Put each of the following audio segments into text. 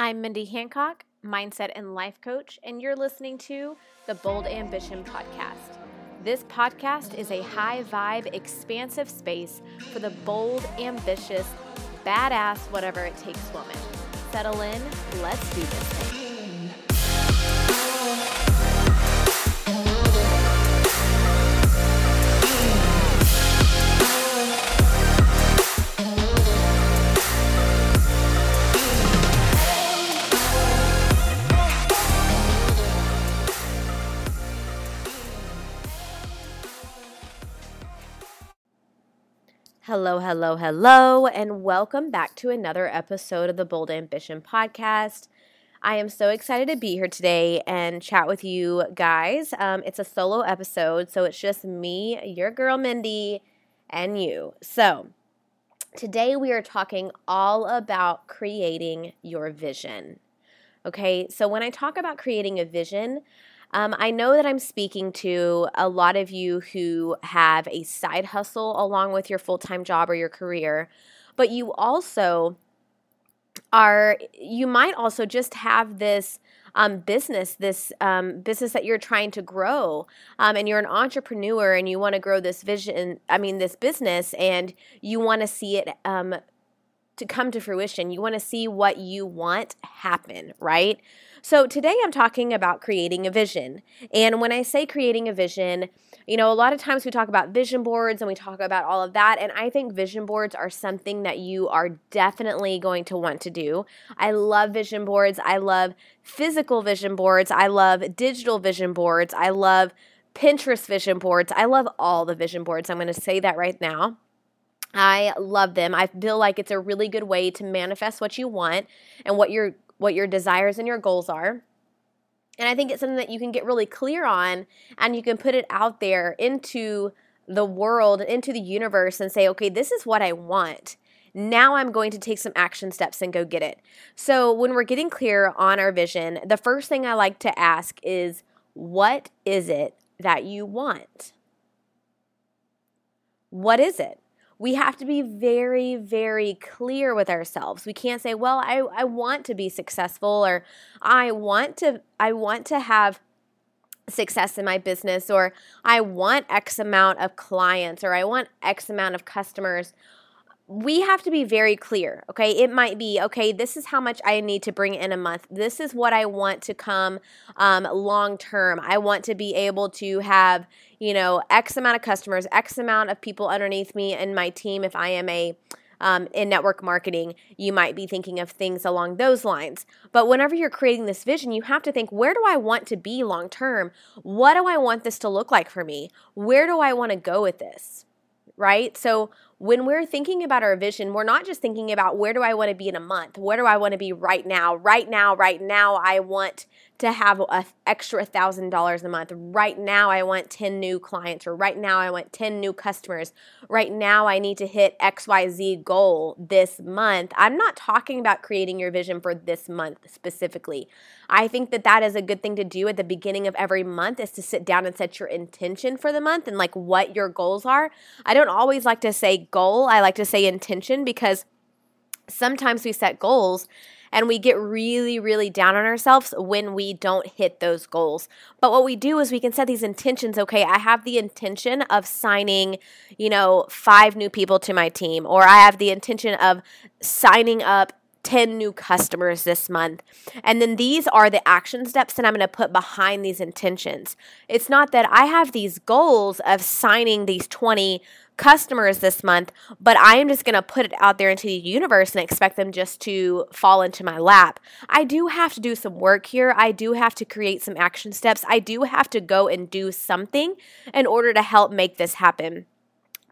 I'm Mindy Hancock, mindset and life coach, and you're listening to the Bold Ambition Podcast. This podcast is a high vibe, expansive space for the bold, ambitious, badass, whatever it takes woman. Settle in, let's do this thing. Hello, hello, hello, and welcome back to another episode of the Bold Ambition podcast. I am so excited to be here today and chat with you guys. Um, it's a solo episode, so it's just me, your girl Mindy, and you. So, today we are talking all about creating your vision. Okay, so when I talk about creating a vision, um, I know that I'm speaking to a lot of you who have a side hustle along with your full time job or your career, but you also are, you might also just have this. Um, business, this um, business that you're trying to grow, um, and you're an entrepreneur and you want to grow this vision, I mean, this business, and you want to see it um, to come to fruition. You want to see what you want happen, right? So today I'm talking about creating a vision. And when I say creating a vision, you know, a lot of times we talk about vision boards and we talk about all of that. And I think vision boards are something that you are definitely going to want to do. I love vision boards. I love physical vision boards. I love digital vision boards. I love Pinterest vision boards. I love all the vision boards. I'm going to say that right now. I love them. I feel like it's a really good way to manifest what you want and what your what your desires and your goals are. And I think it's something that you can get really clear on and you can put it out there into the world, into the universe and say, "Okay, this is what I want." Now I'm going to take some action steps and go get it. So, when we're getting clear on our vision, the first thing I like to ask is, What is it that you want? What is it? We have to be very, very clear with ourselves. We can't say, well, I, I want to be successful or I want to I want to have success in my business or I want X amount of clients or I want X amount of customers we have to be very clear, okay? It might be, okay, this is how much I need to bring in a month. This is what I want to come um, long term. I want to be able to have, you know, X amount of customers, X amount of people underneath me and my team if I am a um, in network marketing, you might be thinking of things along those lines. But whenever you're creating this vision, you have to think where do I want to be long term? What do I want this to look like for me? Where do I want to go with this? Right? So, when we're thinking about our vision, we're not just thinking about where do I want to be in a month? Where do I want to be right now? Right now, right now, I want to have an extra $1,000 a month. Right now, I want 10 new clients, or right now, I want 10 new customers. Right now, I need to hit XYZ goal this month. I'm not talking about creating your vision for this month specifically. I think that that is a good thing to do at the beginning of every month is to sit down and set your intention for the month and like what your goals are. I don't always like to say goal, I like to say intention because sometimes we set goals and we get really, really down on ourselves when we don't hit those goals. But what we do is we can set these intentions. Okay, I have the intention of signing, you know, five new people to my team, or I have the intention of signing up 10 new customers this month. And then these are the action steps that I'm going to put behind these intentions. It's not that I have these goals of signing these 20 customers this month, but I am just going to put it out there into the universe and expect them just to fall into my lap. I do have to do some work here. I do have to create some action steps. I do have to go and do something in order to help make this happen.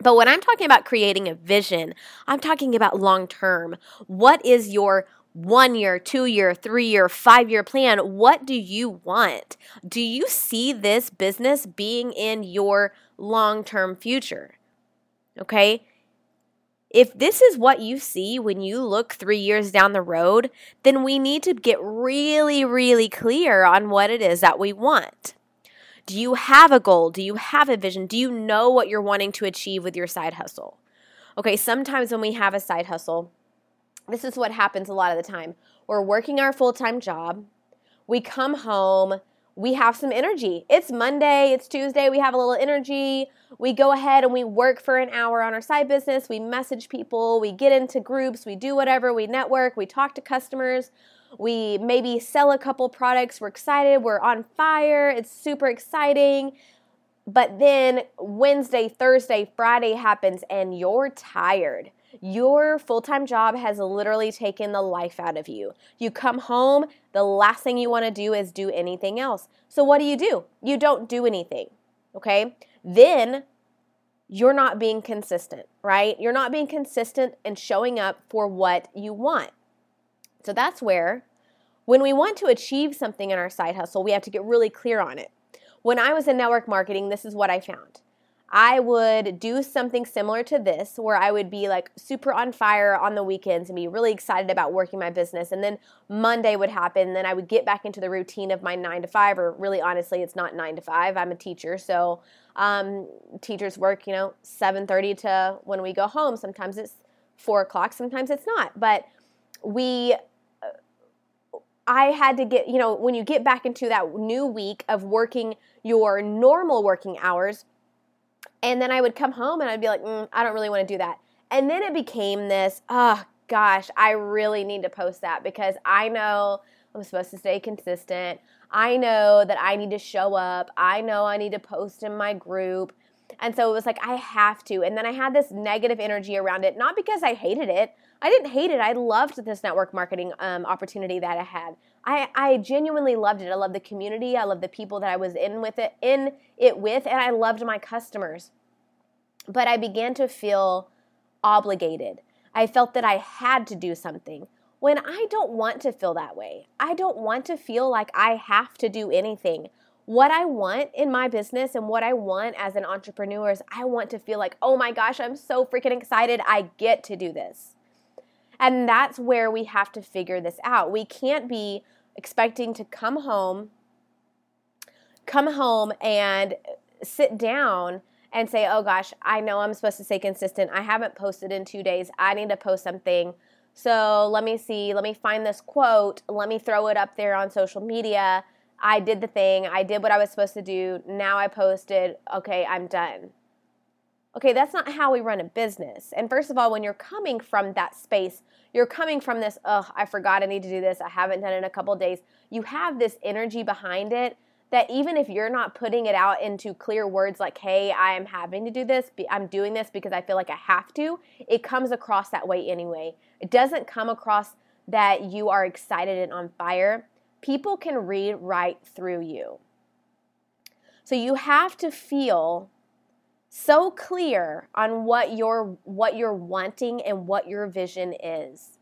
But when I'm talking about creating a vision, I'm talking about long term. What is your one year, two year, three year, five year plan? What do you want? Do you see this business being in your long term future? Okay. If this is what you see when you look three years down the road, then we need to get really, really clear on what it is that we want. Do you have a goal? Do you have a vision? Do you know what you're wanting to achieve with your side hustle? Okay, sometimes when we have a side hustle, this is what happens a lot of the time. we're working our full time job, we come home, we have some energy. It's Monday, it's Tuesday, we have a little energy. We go ahead and we work for an hour on our side business. We message people, we get into groups, we do whatever, we network, we talk to customers, we maybe sell a couple products. We're excited, we're on fire, it's super exciting. But then Wednesday, Thursday, Friday happens and you're tired. Your full time job has literally taken the life out of you. You come home, the last thing you want to do is do anything else. So, what do you do? You don't do anything, okay? Then you're not being consistent, right? You're not being consistent and showing up for what you want. So, that's where when we want to achieve something in our side hustle, we have to get really clear on it. When I was in network marketing, this is what I found. I would do something similar to this where I would be like super on fire on the weekends and be really excited about working my business. And then Monday would happen. And then I would get back into the routine of my nine to five, or really honestly, it's not nine to five. I'm a teacher. So um, teachers work, you know, 7.30 to when we go home. Sometimes it's four o'clock, sometimes it's not. But we I had to get, you know, when you get back into that new week of working your normal working hours, and then I would come home and I'd be like, mm, I don't really want to do that. And then it became this, oh gosh, I really need to post that because I know I'm supposed to stay consistent. I know that I need to show up. I know I need to post in my group. And so it was like, I have to. And then I had this negative energy around it, not because I hated it. I didn't hate it. I loved this network marketing um, opportunity that I had. I, I genuinely loved it. I loved the community. I loved the people that I was in with it, in it with, and I loved my customers. But I began to feel obligated. I felt that I had to do something when I don't want to feel that way. I don't want to feel like I have to do anything what I want in my business and what I want as an entrepreneur is I want to feel like, oh my gosh, I'm so freaking excited. I get to do this. And that's where we have to figure this out. We can't be expecting to come home, come home and sit down and say, oh gosh, I know I'm supposed to stay consistent. I haven't posted in two days. I need to post something. So let me see, let me find this quote, let me throw it up there on social media I did the thing, I did what I was supposed to do, now I posted, okay, I'm done. Okay, that's not how we run a business. And first of all, when you're coming from that space, you're coming from this, oh, I forgot I need to do this, I haven't done it in a couple days. You have this energy behind it that even if you're not putting it out into clear words like, hey, I am having to do this, I'm doing this because I feel like I have to, it comes across that way anyway. It doesn't come across that you are excited and on fire people can read right through you. So you have to feel so clear on what you're what you're wanting and what your vision is.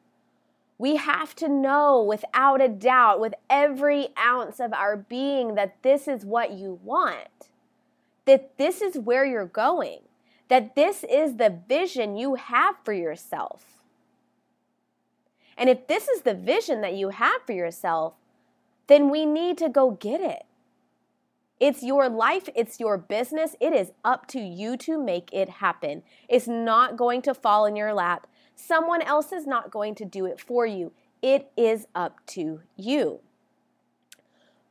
We have to know without a doubt with every ounce of our being that this is what you want. That this is where you're going. That this is the vision you have for yourself. And if this is the vision that you have for yourself, then we need to go get it. It's your life, it's your business. It is up to you to make it happen. It's not going to fall in your lap. Someone else is not going to do it for you. It is up to you.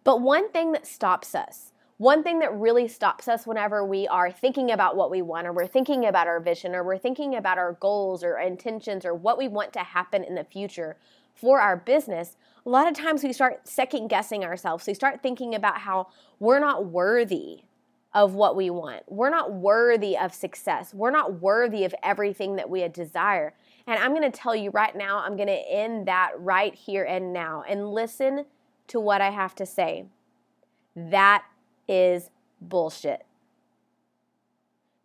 But one thing that stops us, one thing that really stops us whenever we are thinking about what we want, or we're thinking about our vision, or we're thinking about our goals or intentions, or what we want to happen in the future for our business, a lot of times we start second guessing ourselves. We start thinking about how we're not worthy of what we want. We're not worthy of success. We're not worthy of everything that we desire. And I'm going to tell you right now, I'm going to end that right here and now and listen to what I have to say. That is bullshit.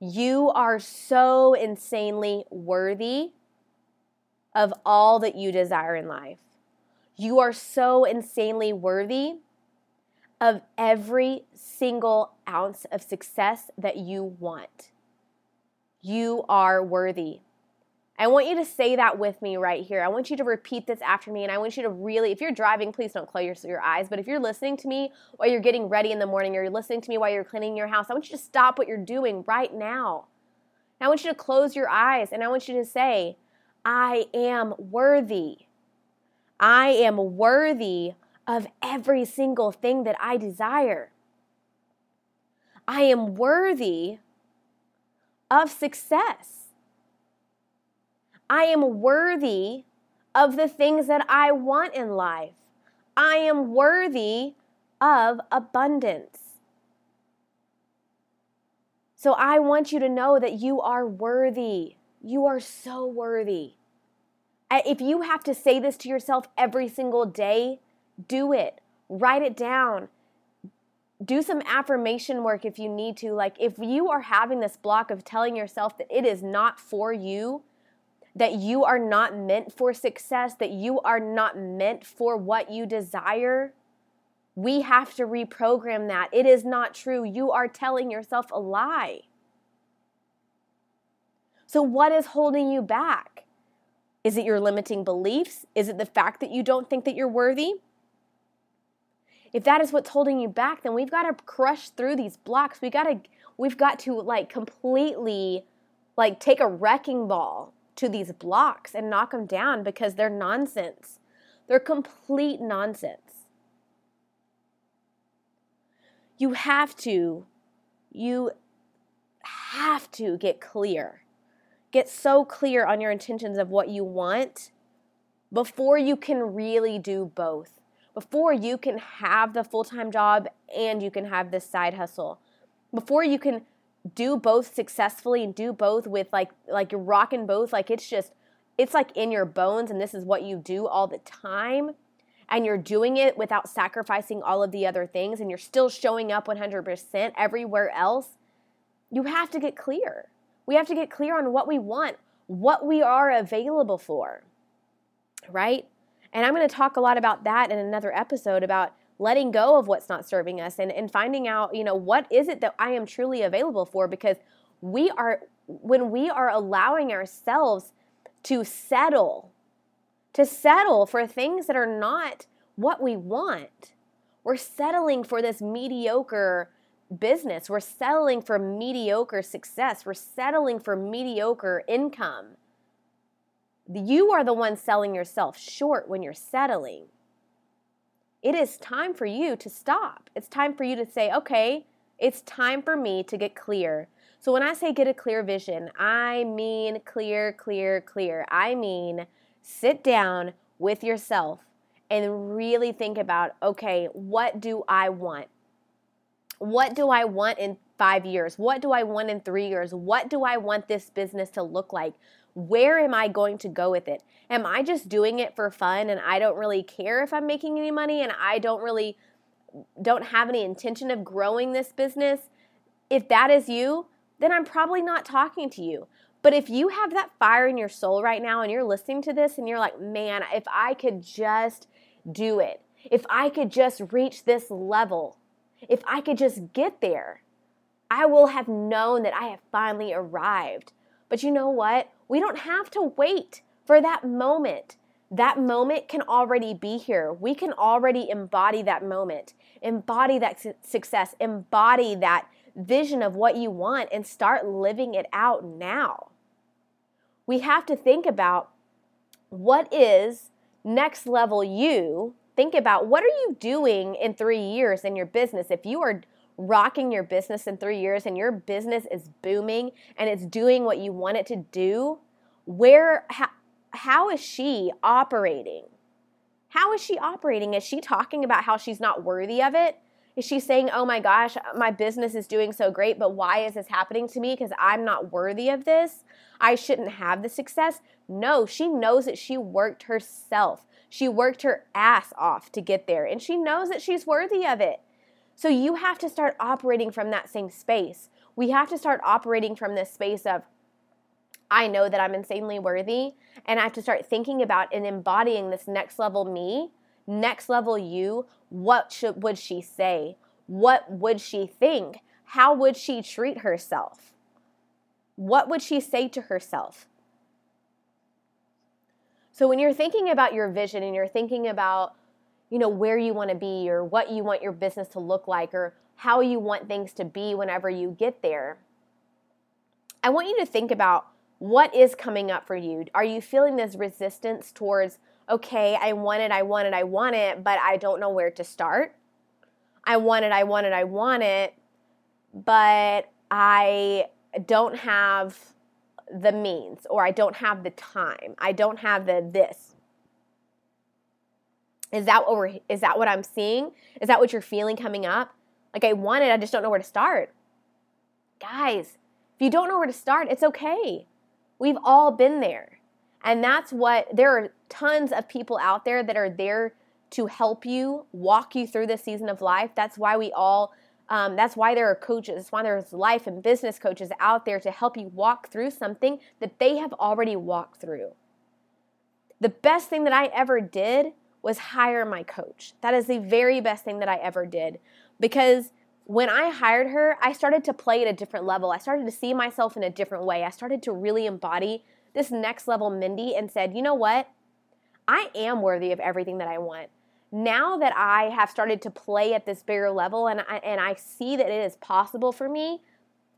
You are so insanely worthy of all that you desire in life. You are so insanely worthy of every single ounce of success that you want. You are worthy. I want you to say that with me right here. I want you to repeat this after me, and I want you to really, if you're driving, please don't close your, your eyes. But if you're listening to me while you're getting ready in the morning, or you're listening to me while you're cleaning your house, I want you to stop what you're doing right now. I want you to close your eyes, and I want you to say, I am worthy. I am worthy of every single thing that I desire. I am worthy of success. I am worthy of the things that I want in life. I am worthy of abundance. So I want you to know that you are worthy. You are so worthy. If you have to say this to yourself every single day, do it. Write it down. Do some affirmation work if you need to. Like, if you are having this block of telling yourself that it is not for you, that you are not meant for success, that you are not meant for what you desire, we have to reprogram that. It is not true. You are telling yourself a lie. So, what is holding you back? Is it your limiting beliefs? Is it the fact that you don't think that you're worthy? If that is what's holding you back, then we've got to crush through these blocks. We got to we've got to like completely like take a wrecking ball to these blocks and knock them down because they're nonsense. They're complete nonsense. You have to you have to get clear Get so clear on your intentions of what you want before you can really do both. Before you can have the full time job and you can have this side hustle. Before you can do both successfully and do both with like like you're rocking both like it's just it's like in your bones and this is what you do all the time and you're doing it without sacrificing all of the other things and you're still showing up 100% everywhere else you have to get clear we have to get clear on what we want, what we are available for, right? And I'm going to talk a lot about that in another episode about letting go of what's not serving us and, and finding out, you know, what is it that I am truly available for because we are, when we are allowing ourselves to settle, to settle for things that are not what we want, we're settling for this mediocre business. We're settling for mediocre success. We're settling for mediocre income. You are the one selling yourself short when you're settling. It is time for you to stop. It's time for you to say, okay, it's time for me to get clear. So when I say get a clear vision, I mean clear, clear, clear. I mean sit down with yourself and really think about, okay, what do I want? What do I want in five years? What do I want in three years? What do I want this business to look like? Where am I going to go with it? Am I just doing it for fun and I don't really care if I'm making any money and I don't really don't have any intention of growing this business? If that is you, then I'm probably not talking to you. But if you have that fire in your soul right now and you're listening to this and you're like, man, if I could just do it, if I could just reach this level, if I could just get there, I will have known that I have finally arrived. But you know what? We don't have to wait for that moment. That moment can already be here. We can already embody that moment, embody that su- success, embody that vision of what you want, and start living it out now. We have to think about what is next level you think about what are you doing in three years in your business? If you are rocking your business in three years and your business is booming and it's doing what you want it to do where how, how is she operating? How is she operating? Is she talking about how she's not worthy of it? Is she saying oh my gosh my business is doing so great but why is this happening to me? Because i'm not worthy of this. I shouldn't have the success no she knows that she worked herself she worked her ass off to get there, and she knows that she's worthy of it. So you have to start operating from that same space. We have to start operating from this space of, I know that I'm insanely worthy, and I have to start thinking about and embodying this next level me, next level you. What should, would she say? What would she think? How would she treat herself? What would she say to herself? So when you're thinking about your vision and you're thinking about, you know, where you want to be or what you want your business to look like or how you want things to be whenever you get there, I want you to think about what is coming up for you. Are you feeling this resistance towards okay, I want it, I want it, I want it, but I don't know where to start. I want it, I want it, I want it, but I don't have the means or I don't have the time. I don't have the this. Is that what we're, is that what I'm seeing? Is that what you're feeling coming up? Like I want it, I just don't know where to start. Guys, if you don't know where to start, it's okay. We've all been there. And that's what there are tons of people out there that are there to help you walk you through this season of life. That's why we all um, that's why there are coaches. That's why there's life and business coaches out there to help you walk through something that they have already walked through. The best thing that I ever did was hire my coach. That is the very best thing that I ever did because when I hired her, I started to play at a different level. I started to see myself in a different way. I started to really embody this next level Mindy and said, you know what? I am worthy of everything that I want now that I have started to play at this bigger level and I, and I see that it is possible for me,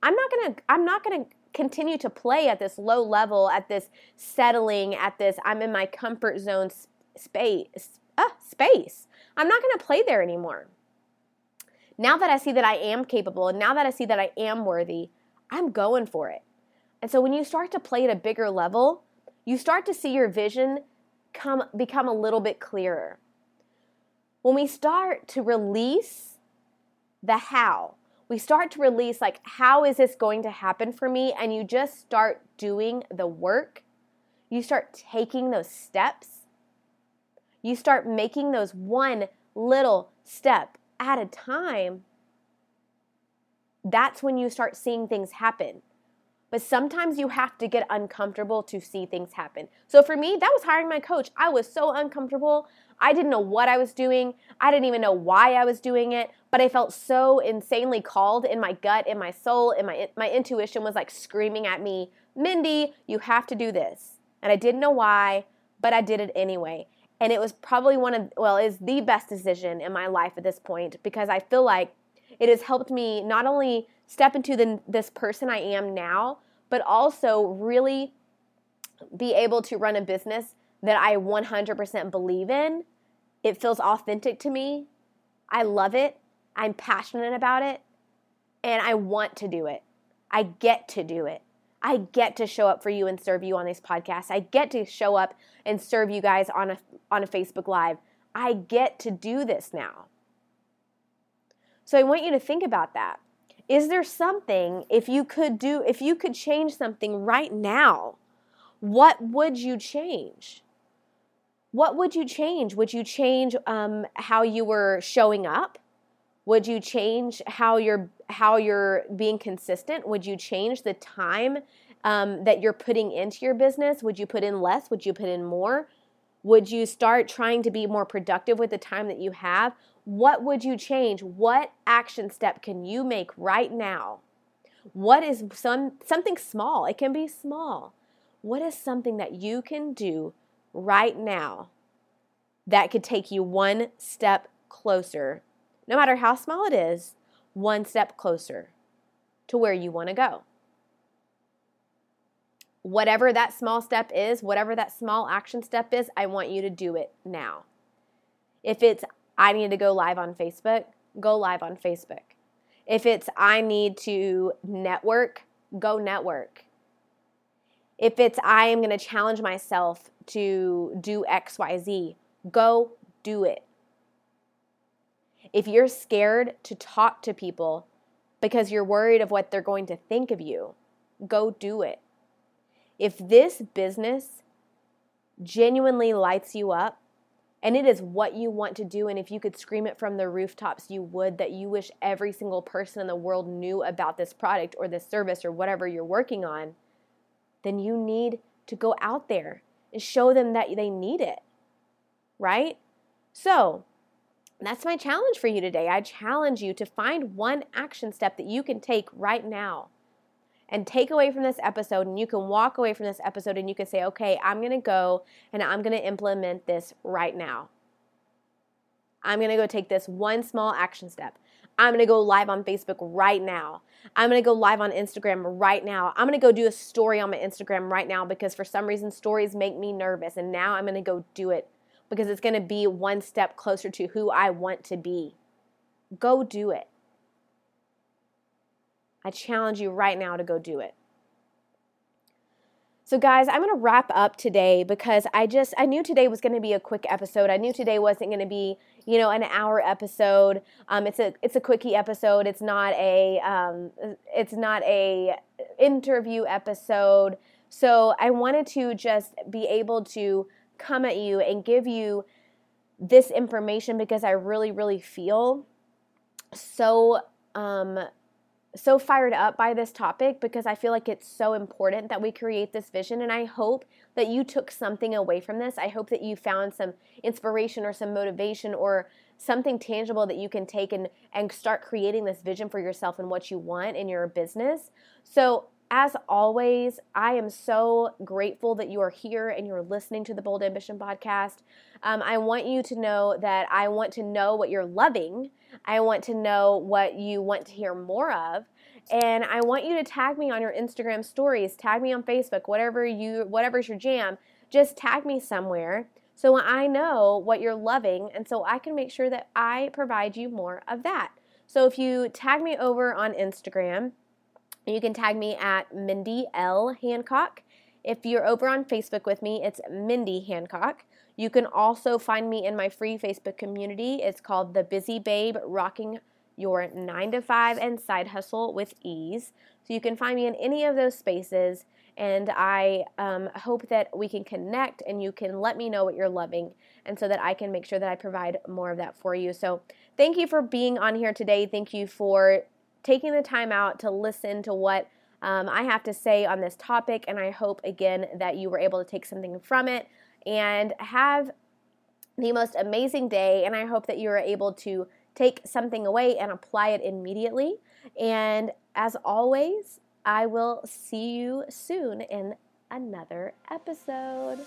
I'm not gonna I'm not gonna continue to play at this low level, at this settling, at this I'm in my comfort zone space. Uh, space. I'm not gonna play there anymore. Now that I see that I am capable, and now that I see that I am worthy, I'm going for it. And so when you start to play at a bigger level, you start to see your vision come become a little bit clearer when we start to release the how, we start to release, like, how is this going to happen for me? And you just start doing the work. You start taking those steps. You start making those one little step at a time. That's when you start seeing things happen. But sometimes you have to get uncomfortable to see things happen. So for me, that was hiring my coach. I was so uncomfortable. I didn't know what I was doing. I didn't even know why I was doing it, but I felt so insanely called in my gut, in my soul, in my my intuition was like screaming at me, "Mindy, you have to do this." And I didn't know why, but I did it anyway. And it was probably one of well, is the best decision in my life at this point because I feel like it has helped me not only step into the, this person I am now, but also really be able to run a business that I 100% believe in. It feels authentic to me. I love it. I'm passionate about it. And I want to do it. I get to do it. I get to show up for you and serve you on these podcasts. I get to show up and serve you guys on a on a Facebook live. I get to do this now. So I want you to think about that. Is there something if you could do if you could change something right now, what would you change? What would you change? Would you change um, how you were showing up? Would you change how you're how you're being consistent? Would you change the time um, that you're putting into your business? Would you put in less? Would you put in more? Would you start trying to be more productive with the time that you have? What would you change? What action step can you make right now? What is some something small? It can be small. What is something that you can do right now that could take you one step closer, no matter how small it is, one step closer to where you want to go. Whatever that small step is, whatever that small action step is, I want you to do it now. If it's, I need to go live on Facebook, go live on Facebook. If it's, I need to network, go network. If it's, I am going to challenge myself to do XYZ, go do it. If you're scared to talk to people because you're worried of what they're going to think of you, go do it. If this business genuinely lights you up and it is what you want to do, and if you could scream it from the rooftops, you would that you wish every single person in the world knew about this product or this service or whatever you're working on, then you need to go out there and show them that they need it. Right? So, that's my challenge for you today. I challenge you to find one action step that you can take right now and take away from this episode. And you can walk away from this episode and you can say, okay, I'm going to go and I'm going to implement this right now. I'm going to go take this one small action step. I'm to go live on Facebook right now. I'm to go live on Instagram right now. I'm to go do a story on my Instagram right now because for some reason stories make me nervous and now I'm to go do it. because it's to be one step closer to who I want to be. Go do it. I challenge you right now to go do it. So, guys, I'm going to wrap up today because I just, I knew today was going to be a quick episode. I knew today wasn't going to be, you know, an hour episode. Um, it's a, it's a quickie episode. It's not a, um, it's not a interview episode. So, I wanted to just be able to come at you and give you this information because I really, really feel so um, so fired up by this topic because I feel like it's so important that we create this vision. And I hope that you took something away from this. I hope that you found some inspiration or some motivation or something tangible that you can take and, and start creating this vision for yourself and what you want in your business. So, as always, I am so grateful that you are here and you're listening to the Bold Ambition podcast. Um, I want you to know that I want to know what you're loving I want to know what you want to hear more of. And I want you to tag me on your Instagram stories, tag me on Facebook, whatever you whatever's your jam, just tag me somewhere so I know what you're loving and so I can make sure that I provide you more of that. So if you tag me over on Instagram, you can tag me at Mindy L Hancock. If you're over on Facebook with me, it's Mindy Hancock. You can also find me in my free Facebook community. It's called The Busy Babe Rocking Your 9 to 5 and Side Hustle with Ease. So you can find me in any of those spaces. And I um, hope that we can connect and you can let me know what you're loving, and so that I can make sure that I provide more of that for you. So, thank you for being on here today. Thank you for taking the time out to listen to what um, I have to say on this topic. And I hope, again, that you were able to take something from it and have the most amazing day. And I hope that you are able to take something away and apply it immediately. And as always, I will see you soon in another episode.